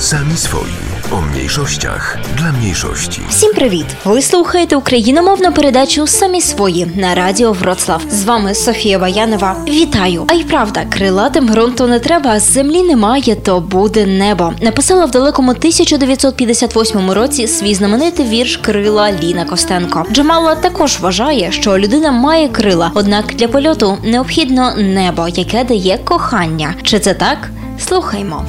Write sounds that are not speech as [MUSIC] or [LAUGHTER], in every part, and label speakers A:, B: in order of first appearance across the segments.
A: Sami swoi. O mniejszościach dla mniejszości.
B: Всім привіт! Ви слухаєте україномовну передачу Самі свої на радіо Вроцлав. З вами Софія Баянова. Вітаю! А й правда, крилатим ґрунту не треба. З землі немає, то буде небо. Написала в далекому 1958 році свій знаменитий вірш Крила Ліна Костенко. Джамала також вважає, що людина має крила, однак для польоту необхідно небо, яке дає кохання. Чи це так? Слухаймо.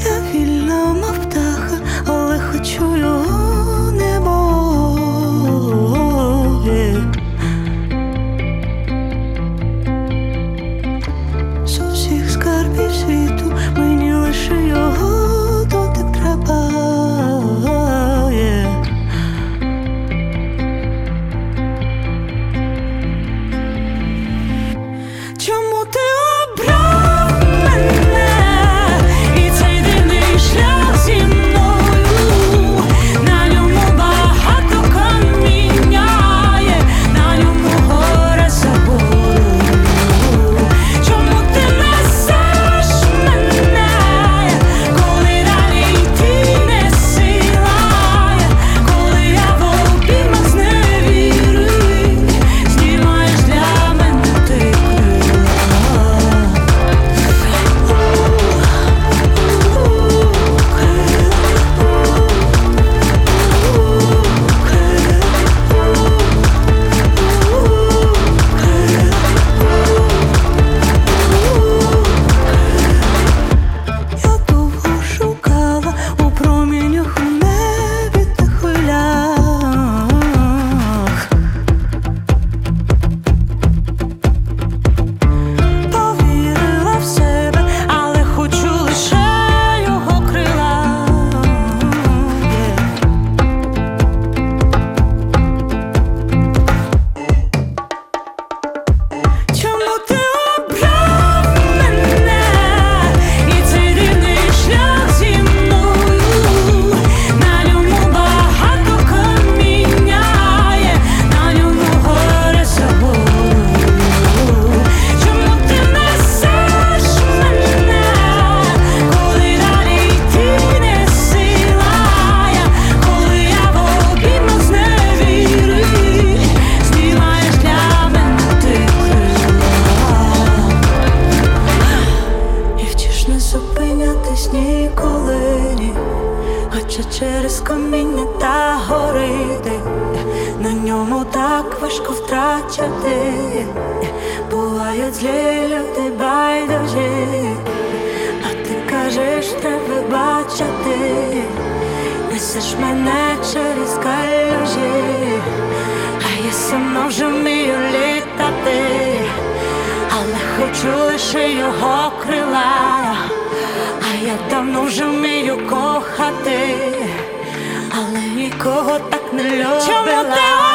C: Але нікого так не любила. Чому ти обрав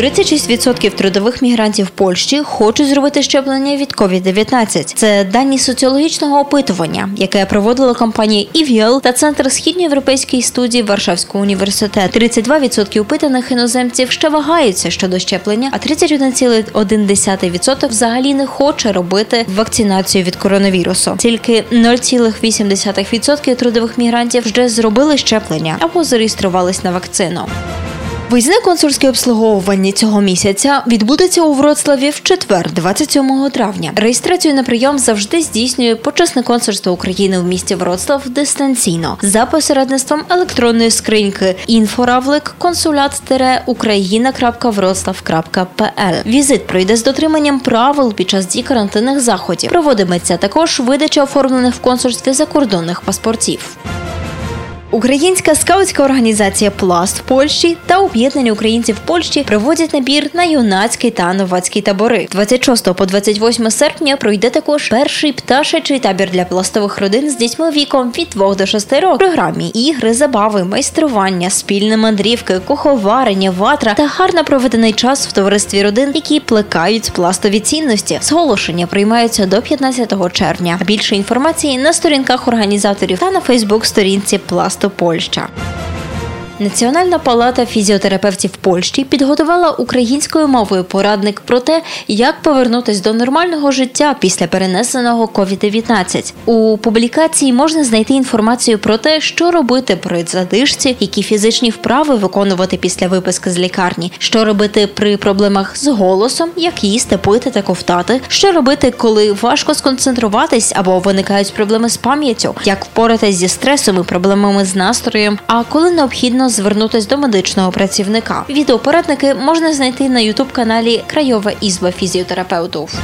B: 36% трудових мігрантів Польщі хочуть зробити щеплення від COVID-19. Це дані соціологічного опитування, яке проводила компанія EVL та Центр східноєвропейської студії Варшавського університету. 32% опитаних іноземців ще вагаються щодо щеплення, а 31,1% взагалі не хоче робити вакцинацію від коронавірусу. Тільки 0,8% трудових мігрантів вже зробили щеплення або зареєструвались на вакцину. Виїзне консульське обслуговування цього місяця відбудеться у Вроцлаві в четвер, 27 травня. Реєстрацію на прийом завжди здійснює почесне консульство України в місті Вроцлав дистанційно за посередництвом електронної скриньки інфоравлик консулат-україна.вроцлав.пл. Візит пройде з дотриманням правил під час дій карантинних заходів. Проводиметься також видача оформлених в консульстві закордонних паспортів. Українська скаутська організація Пласт в Польщі та об'єднання українців Польщі проводять набір на юнацький та новацький табори. З 26 по 28 серпня пройде також перший пташачий табір для пластових родин з дітьми віком від 2 до 6 років. В програмі ігри, забави, майстрування, спільні мандрівки, куховарення, ватра та гарно проведений час в товаристві родин, які плекають пластові цінності. Зголошення приймаються до 15 червня. Більше інформації на сторінках організаторів та на Фейсбук-сторінці Пласту Польща. Національна палата фізіотерапевтів Польщі підготувала українською мовою порадник про те, як повернутися до нормального життя після перенесеного COVID-19. У публікації можна знайти інформацію про те, що робити при задишці, які фізичні вправи виконувати після виписки з лікарні, що робити при проблемах з голосом, як їсти, пити та ковтати, що робити, коли важко сконцентруватись або виникають проблеми з пам'яттю, як впоратись зі стресом і проблемами з настроєм, а коли необхідно звернутись до медичного працівника. Відеопорадники можна знайти на ютуб каналі Крайова ізба фізіотерапевтів.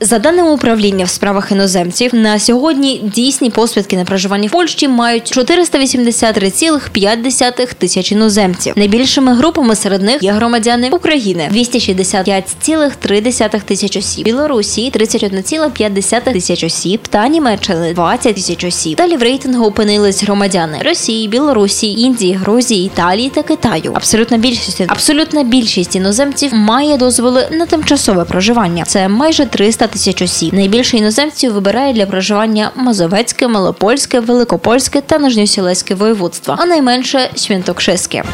B: За даними управління в справах іноземців, на сьогодні дійсні посвідки на проживання в Польщі мають 483,5 тисяч іноземців. Найбільшими групами серед них є громадяни України 265,3 тисяч осіб, Білорусі 31,5 тисяч осіб та Німеччини 20 тисяч осіб. Далі в рейтингу опинились громадяни Росії, Білорусі, Індії, Грузії, Італії та Китаю. Абсолютна більшість абсолютна більшість іноземців має дозволи на тимчасове проживання. Це майже 300 тисяч осіб. Найбільше іноземців вибирає для проживання Мазовецьке, Малопольське, Великопольське та Нижньосілеське воєводства, а найменше Святокшиське.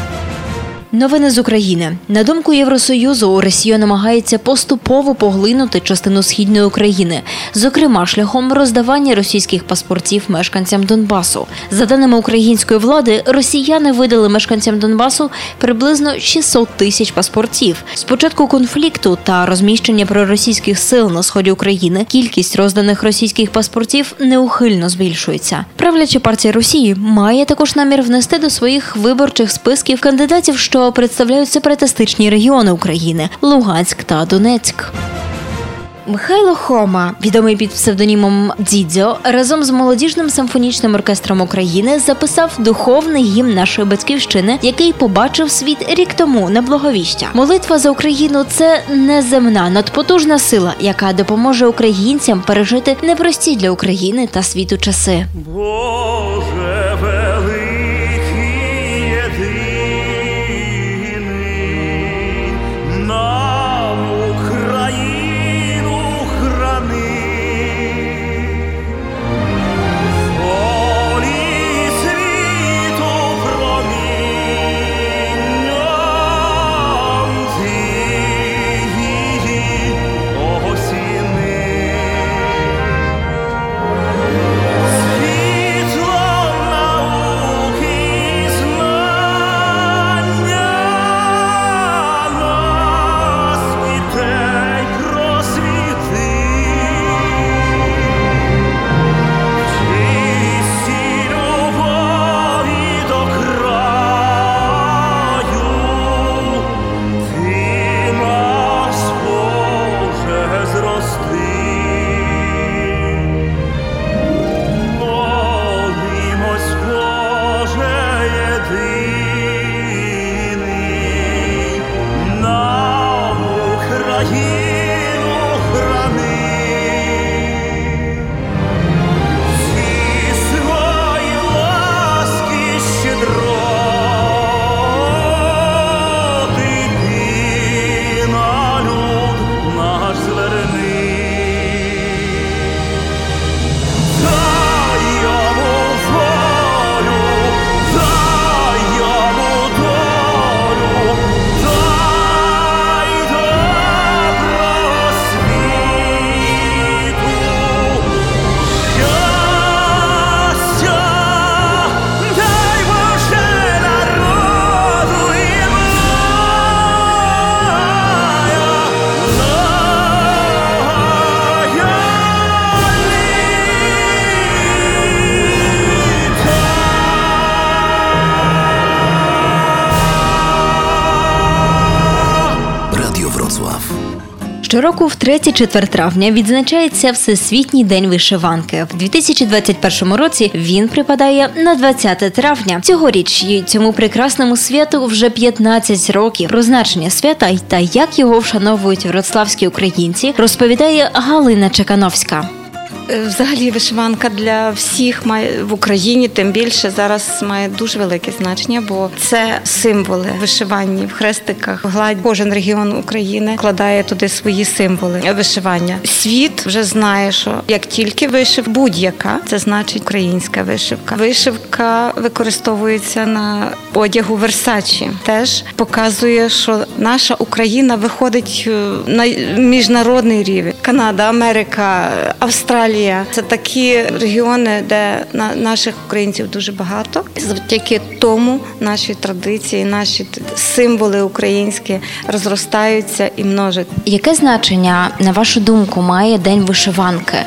B: Новини з України на думку Євросоюзу, Росія намагається поступово поглинути частину східної України, зокрема шляхом роздавання російських паспортів мешканцям Донбасу. За даними української влади, росіяни видали мешканцям Донбасу приблизно 600 тисяч паспортів. З початку конфлікту та розміщення проросійських сил на сході України кількість розданих російських паспортів неухильно збільшується. Правляча партія Росії має також намір внести до своїх виборчих списків кандидатів, що представляють сепаратистичні регіони України Луганськ та Донецьк. Михайло Хома, відомий під псевдонімом Дідзьо, разом з молодіжним симфонічним оркестром України записав духовний гімн нашої батьківщини, який побачив світ рік тому на благовіща. Молитва за Україну це неземна надпотужна сила, яка допоможе українцям пережити непрості для України та світу часи.
D: Боже
B: Щороку в 3-4 травня відзначається Всесвітній день вишиванки. В 2021 році він припадає на 20 травня. Цьогоріч і цьому прекрасному святу вже 15 років. Про значення свята та як його вшановують вроцлавські українці, розповідає Галина Чекановська.
E: Е, Взагалі вишиванка для всіх має в Україні, тим більше зараз має дуже велике значення, бо це символи вишивання в хрестиках. Гладь кожен регіон України вкладає туди свої символи вишивання. Світ вже знає, що як тільки вишив будь-яка, це значить українська вишивка. Вишивка використовується на одягу Версачі. Теж показує, що наша Україна виходить е, на міжнародний рівень. Канада, Америка, Австралія це такі регіони, де на наших українців дуже багато. Завдяки тому наші традиції, наші символи українські розростаються і множать.
B: Яке значення, на вашу думку, має День вишиванки? Е,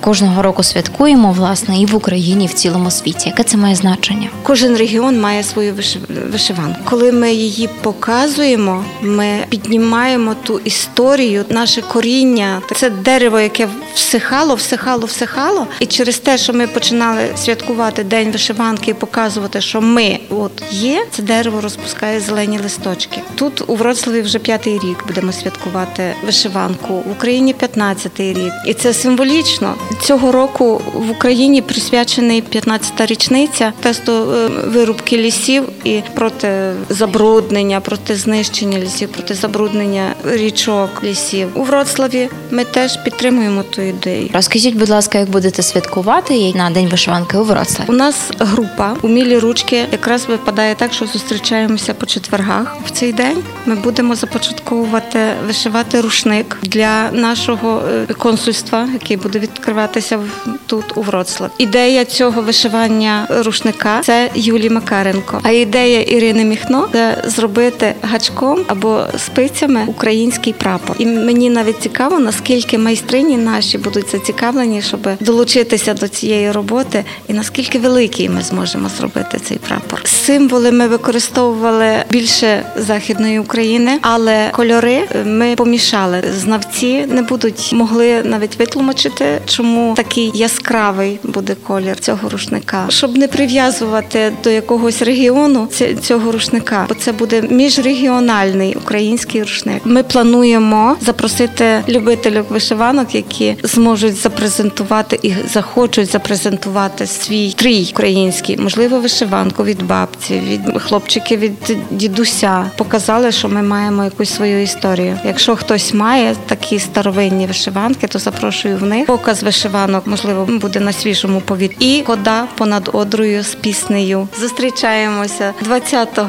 B: Кожного року святкуємо, власне, і в Україні, і в цілому світі. Яке це має значення?
E: Кожен регіон має свою вишив- вишиванку. Коли ми її показуємо, ми піднімаємо ту історію, наше коріння. Це дерево, яке всихало, всихало, всихало. І через те, що ми починали святкувати день вишиванки і показувати, що ми от є, це дерево розпускає зелені листочки. Тут у Вроцлаві вже п'ятий рік будемо святкувати вишиванку. В Україні 15-й рік, і це символічно. Цього року в Україні присвячений 15-та річниця тесту е, вирубки лісів і проти забруднення, проти знищення лісів, проти забруднення річок лісів. У Вроцлаві ми теж підтримуємо ту ідею.
B: Розкажіть, будь ласка, як будете святкувати на День вишиванки у Вроцлаві?
E: У нас група умілі ручки якраз випадає так, що зустрічаємося по четвергах. В цей день ми будемо започатковувати вишивати рушник для нашого е, консульства, який буде відкриватися тут у Вроцлав. Ідея цього вишивання рушника це Юлії Макаренко. А ідея Ірини Міхно це зробити гачком або спицями український прапор. І мені навіть цікаво, наскільки майстрині наші будуть зацікавлені, щоб долучитися до цієї роботи, і наскільки великий ми зможемо зробити цей прапор. Символи ми використовували більше західної України, але кольори е, ми помішали. Знавці не будуть могли навіть витлумачити, чому такий яскравий буде колір цього рушника, щоб не прив'язувати до якогось регіону цього рушника, бо це буде міжрегіональний український рушник. Ми плануємо запросити любителів вишиванок, які зможуть запрезентувати і захочуть запрезентувати свій трій український, можливо, вишиванку від бабці, від хлопчики від дідуся. Показали, що ми маємо якусь свою історію. Якщо хтось має такі старовинні вишиванки, то запрошую в них. Показ вишиванок, можливо, буде на свіжому повітрі. І хода понад одрою з піснею. Зустрічаємося 20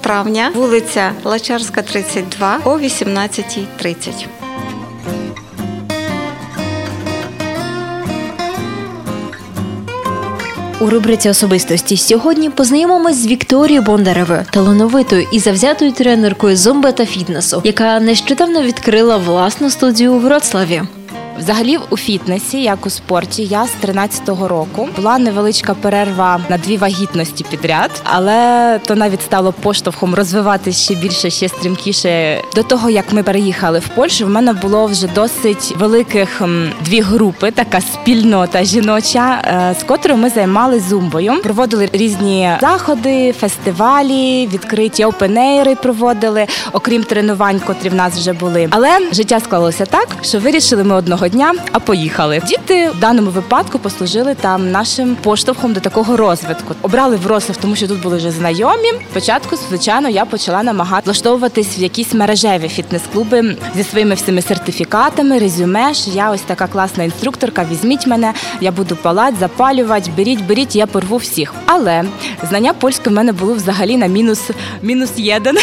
E: травня, вулиця Лачарська, 32 о 18.30.
B: У рубриці особистості сьогодні познайомимось з Вікторією Бондаревою, талановитою і завзятою тренеркою зумби та фітнесу, яка нещодавно відкрила власну студію у Вроцлаві.
F: Взагалі у фітнесі, як у спорті, я з 13-го року була невеличка перерва на дві вагітності підряд, але то навіть стало поштовхом розвиватися ще більше, ще стрімкіше. До того як ми переїхали в Польщу, в мене було вже досить великих дві групи, така спільнота жіноча, е, з котрою ми займалися зумбою. Проводили різні заходи, фестивалі, відкриті опенейри проводили, окрім тренувань, котрі в нас вже були. Але життя склалося так, що вирішили ми одного дня, а поїхали. Діти в даному випадку послужили там нашим поштовхом до такого розвитку. Обрали Вроцлав, тому що тут були вже знайомі. Спочатку, звичайно, я почала намагатися влаштовуватись в якісь мережеві фітнес-клуби зі своїми всіми сертифікатами, резюме. що Я ось така класна інструкторка. Візьміть мене, я буду палати, запалювати, беріть, беріть, я порву всіх. Але знання польської в мене було взагалі на мінус мінус єдин.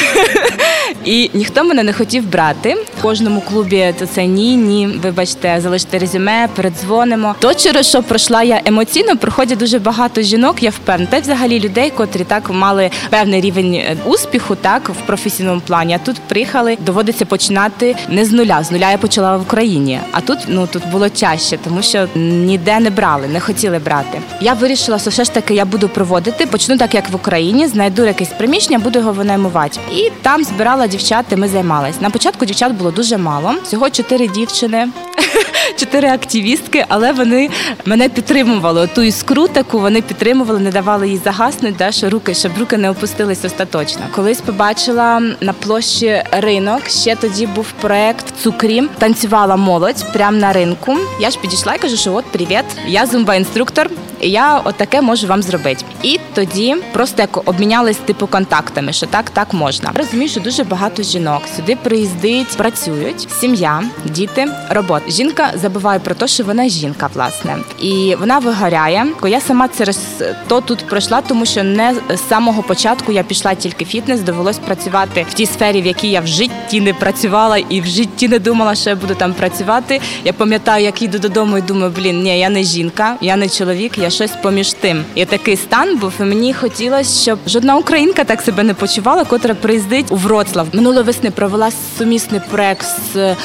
F: І ніхто мене не хотів брати. В кожному клубі то це ні, ні. Вибачте, залиште резюме, передзвонимо. То через що пройшла я емоційно, проходять дуже багато жінок. Я впевнена, та взагалі людей, котрі так мали певний рівень е, успіху, так в професійному плані. А тут приїхали, доводиться починати не з нуля. З нуля я почала в Україні. А тут ну тут було чаще, тому що ніде не брали, не хотіли брати. Я вирішила, що все ж таки я буду проводити. Почну так, як в Україні, знайду якесь приміщення, буду його винаймувати. І там збирала збирала дівчат, ми займалися. На початку дівчат було дуже мало. Всього чотири дівчини. [LAUGHS] Чотири активістки, але вони мене підтримували. Ту іскру таку вони підтримували, не давали їй загаснути, да, що руки, щоб руки не опустились остаточно. Колись побачила на площі ринок. Ще тоді був проект цукрі. Танцювала молодь прямо на ринку. Я ж підійшла і кажу, що от привіт, я зумба-інструктор. І я отаке можу вам зробити. І тоді просто як обмінялись типу контактами, що так, так можна. Розумію, що дуже багато жінок сюди приїздить, працюють, сім'я, діти, робота. Жінка забуває про те, що вона жінка, власне, і вона вигоряє. Я сама через то тут пройшла, тому що не з самого початку я пішла тільки фітнес, довелось працювати в тій сфері, в якій я в житті не працювала і в житті не думала, що я буду там працювати. Я пам'ятаю, як їду додому і думаю, блін, ні, я не жінка, я не чоловік, я щось поміж тим. І такий стан був. І мені хотілося, щоб жодна українка так себе не почувала, котра приїздить у Вроцлав. Минулої весни провела сумісний проект з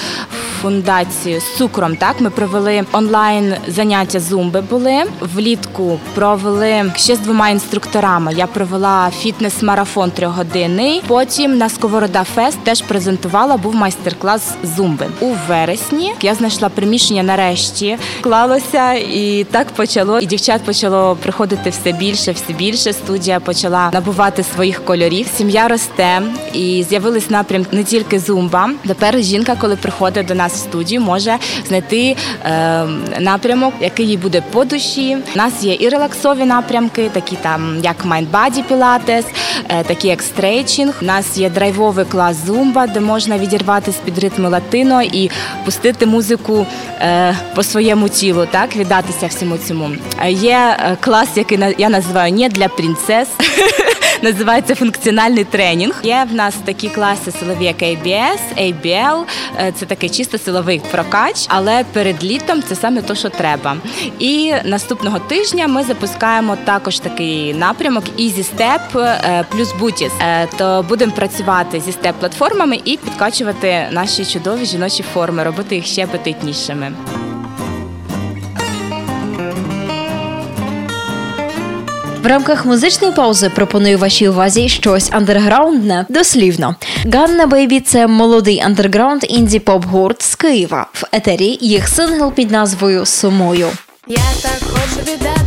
F: фундацією з цукром. Так ми провели онлайн заняття зумби. Були влітку. Провели ще з двома інструкторами. Я провела фітнес-марафон трьохгодинний. Потім на Сковорода Фест теж презентувала. Був майстер-клас зумби у вересні. Я знайшла приміщення нарешті, клалося і так почало. І дівчат почало приходити все більше, все більше. Студія почала набувати своїх кольорів. Сім'я росте і з'явились напрям не тільки зумба. Тепер жінка, коли приходить до нас в студію, може знайти е, напрямок, який їй буде по душі. У нас є і релаксові напрямки, такі там як Body Pilates, е, такі як стрейчинг. У нас є драйвовий клас зумба, де можна відірватися під ритми латино і пустити музику е, по своєму тілу, так віддатися всьому цьому. Є е, клас, який я називаю не для принцес. [LAUGHS] Називається функціональний тренінг. Є в нас такі класи силові, як ABS, ABL. Е, Це такий чисто силовий прокач, але перед літом це саме те, що треба. І наступного тижня ми запускаємо також такий напрямок Easy Step е, плюс. Е, То будемо працювати зі степ-платформами і підкачувати наші чудові жіночі форми, робити їх ще апетитнішими.
B: В рамках музичної паузи пропоную вашій увазі щось андерграундне дослівно. Ганна Бейбі це молодий андерграунд інді поп гурт з Києва. В етері їх сингл під назвою Сумою.
G: Я так хочу віддати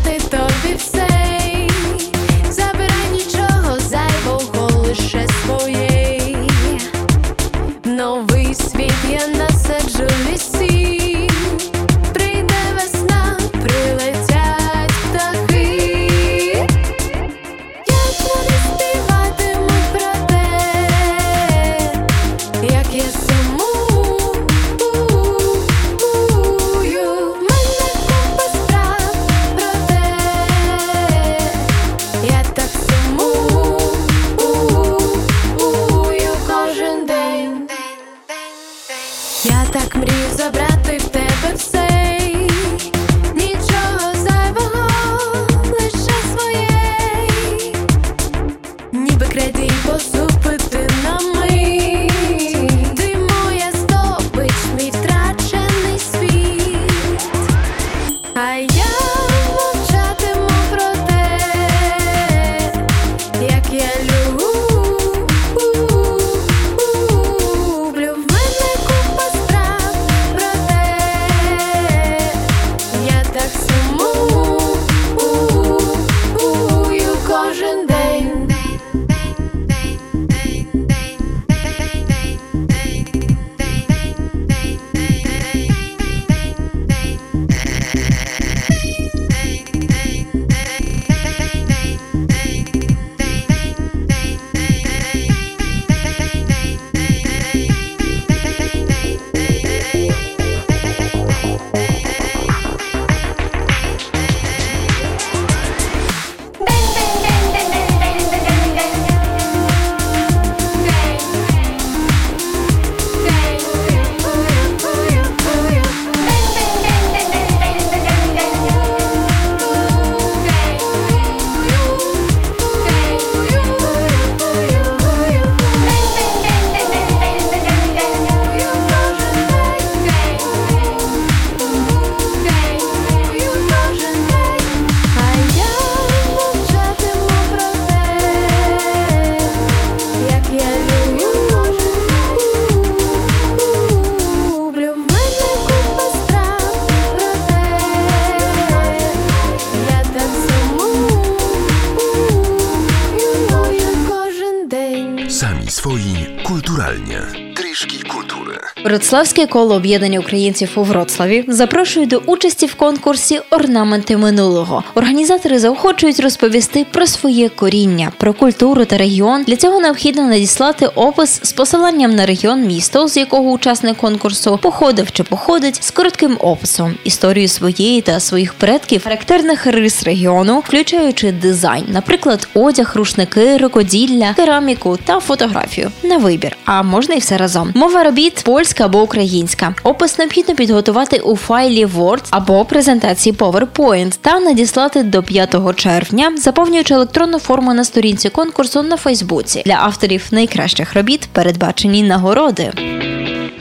A: Por
B: Вроцлавське коло об'єднання українців у Вроцлаві запрошує до участі в конкурсі Орнаменти минулого. Організатори заохочують розповісти про своє коріння, про культуру та регіон. Для цього необхідно надіслати опис з посиланням на регіон місто, з якого учасник конкурсу походив чи походить, з коротким описом, історію своєї та своїх предків, характерних рис регіону, включаючи дизайн, наприклад, одяг, рушники, рукоділля, кераміку та фотографію на вибір. А можна і все разом. Мова робіт польська або українська. Опис необхідно підготувати у файлі Word або презентації PowerPoint та надіслати до 5 червня, заповнюючи електронну форму на сторінці конкурсу на Фейсбуці. Для авторів найкращих робіт передбачені нагороди.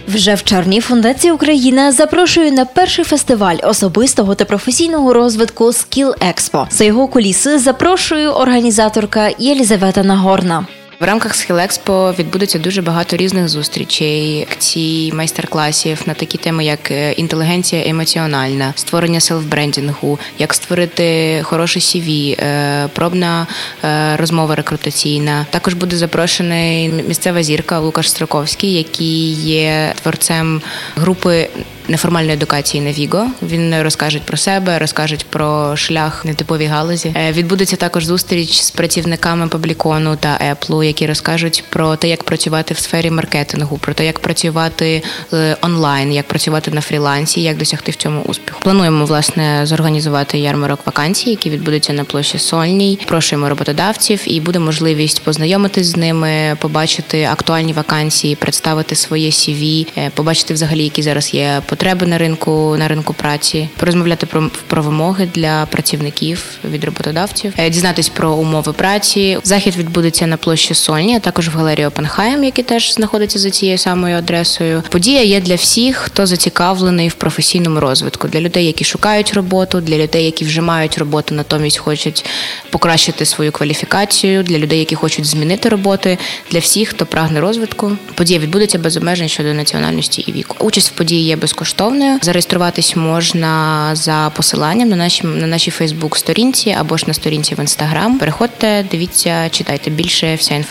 B: Вже в червні фундація Україна запрошує на перший фестиваль особистого та професійного розвитку Skill Expo. За його куліси запрошую організаторка Єлізавета Нагорна.
H: В рамках Схилекспо відбудеться дуже багато різних зустрічей, акцій, майстер-класів на такі теми, як е, інтелігенція емоціональна, створення селф-брендінгу, як створити хороше CV, е, пробна е, розмова рекрутаційна. Також буде запрошений місцева зірка Лукаш Строковський, який є творцем групи. Неформальної едукації на Віго він розкаже про себе, розкаже про шлях нетиповій галузі. Відбудеться також зустріч з працівниками Паблікону та Еплу, які розкажуть про те, як працювати в сфері маркетингу, про те, як працювати е, онлайн, як працювати на фрілансі, як досягти в цьому успіху. Плануємо власне зорганізувати ярмарок вакансій, який відбудеться на площі Сольній. Прошуємо роботодавців, і буде можливість познайомитись з ними, побачити актуальні вакансії, представити своє CV, е, побачити взагалі, які зараз є потреби на ринку на ринку праці, порозмовляти про, про вимоги для працівників від роботодавців, е, дізнатись про умови праці. Захід відбудеться на площі Сольні, а також в галерії Опенхайм, який теж знаходиться за цією самою адресою. Подія є для всіх, хто зацікавлений в професійному розвитку, для людей, які шукають роботу, для людей, які вже мають роботу, натомість хочуть покращити свою кваліфікацію, для людей, які хочуть змінити роботи, для всіх, хто прагне розвитку. Подія відбудеться без обмежень щодо національності і віку. Участь в події є безкоштовною. Зареєструватись можна за посиланням на нашій на нашій Фейсбук-сторінці або ж на сторінці в інстаграм. Переходьте, дивіться, читайте більше. Вся інформація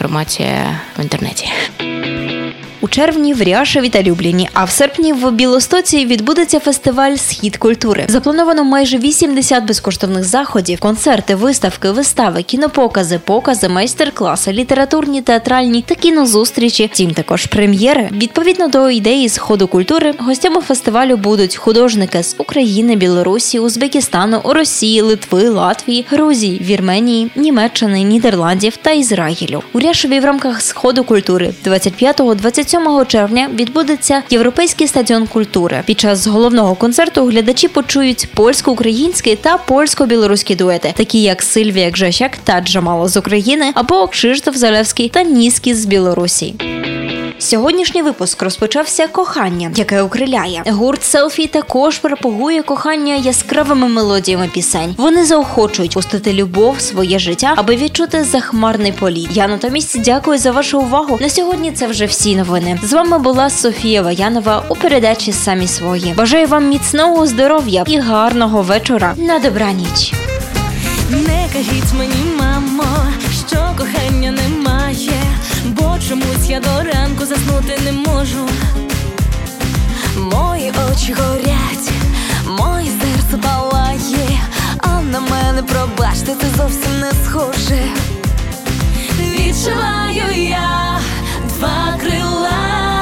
H: в інтернеті.
B: У червні в Ряшеві та Любліні, а в серпні в Білостоці відбудеться фестиваль Схід культури. Заплановано майже 80 безкоштовних заходів, концерти, виставки, вистави, кінопокази, покази, майстер-класи, літературні, театральні та кінозустрічі. Втім, також прем'єри. Відповідно до ідеї сходу культури, гостями фестивалю будуть художники з України, Білорусі, Узбекистану, Росії, Литви, Латвії, Грузії, Вірменії, Німеччини, Нідерландів та Ізраїлю. У Ряшеві в рамках сходу культури 25-27 червня відбудеться європейський стадіон культури. Під час головного концерту глядачі почують польсько-українські та польсько-білоруські дуети, такі як Сильвія Гжещак та Джамала з України, або Кшиштоф Залевський та Ніскіс з Білорусі. Сьогоднішній випуск розпочався кохання, яке окриляє. Гурт селфі також пропагує кохання яскравими мелодіями пісень. Вони заохочують пустити любов в своє життя, аби відчути захмарний політ. Я натомість дякую за вашу увагу. На сьогодні це вже всі новини. З вами була Софія Ваянова у передачі Самі свої. Бажаю вам міцного здоров'я і гарного вечора. На добраніч.
C: Не кажіть мені, мамо, що кохання немає, бо чомусь я до ранку заснути не можу. Мої очі горять, моє серце палає, а на мене, пробачте, це зовсім не схоже. Відчуваю я два крила.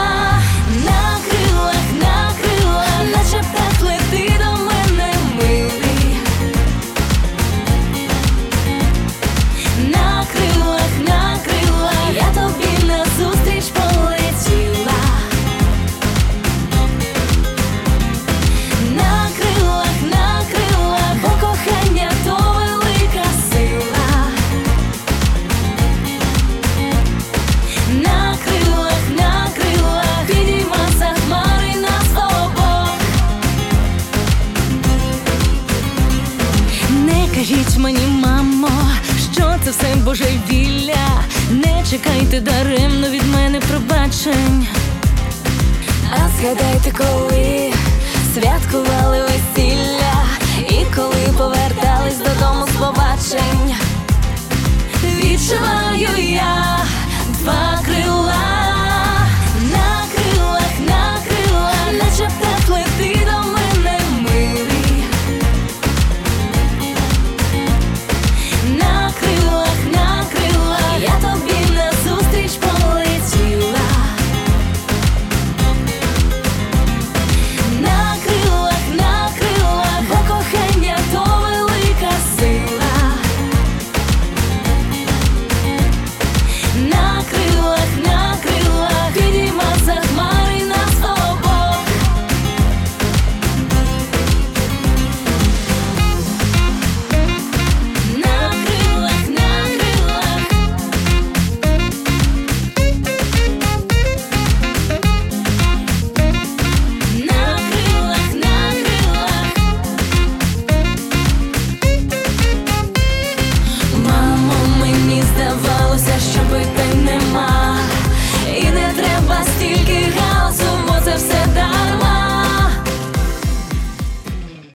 C: А згадайте, коли святкували весілля, і коли повертались додому з побачень. Відчуваю я два крила.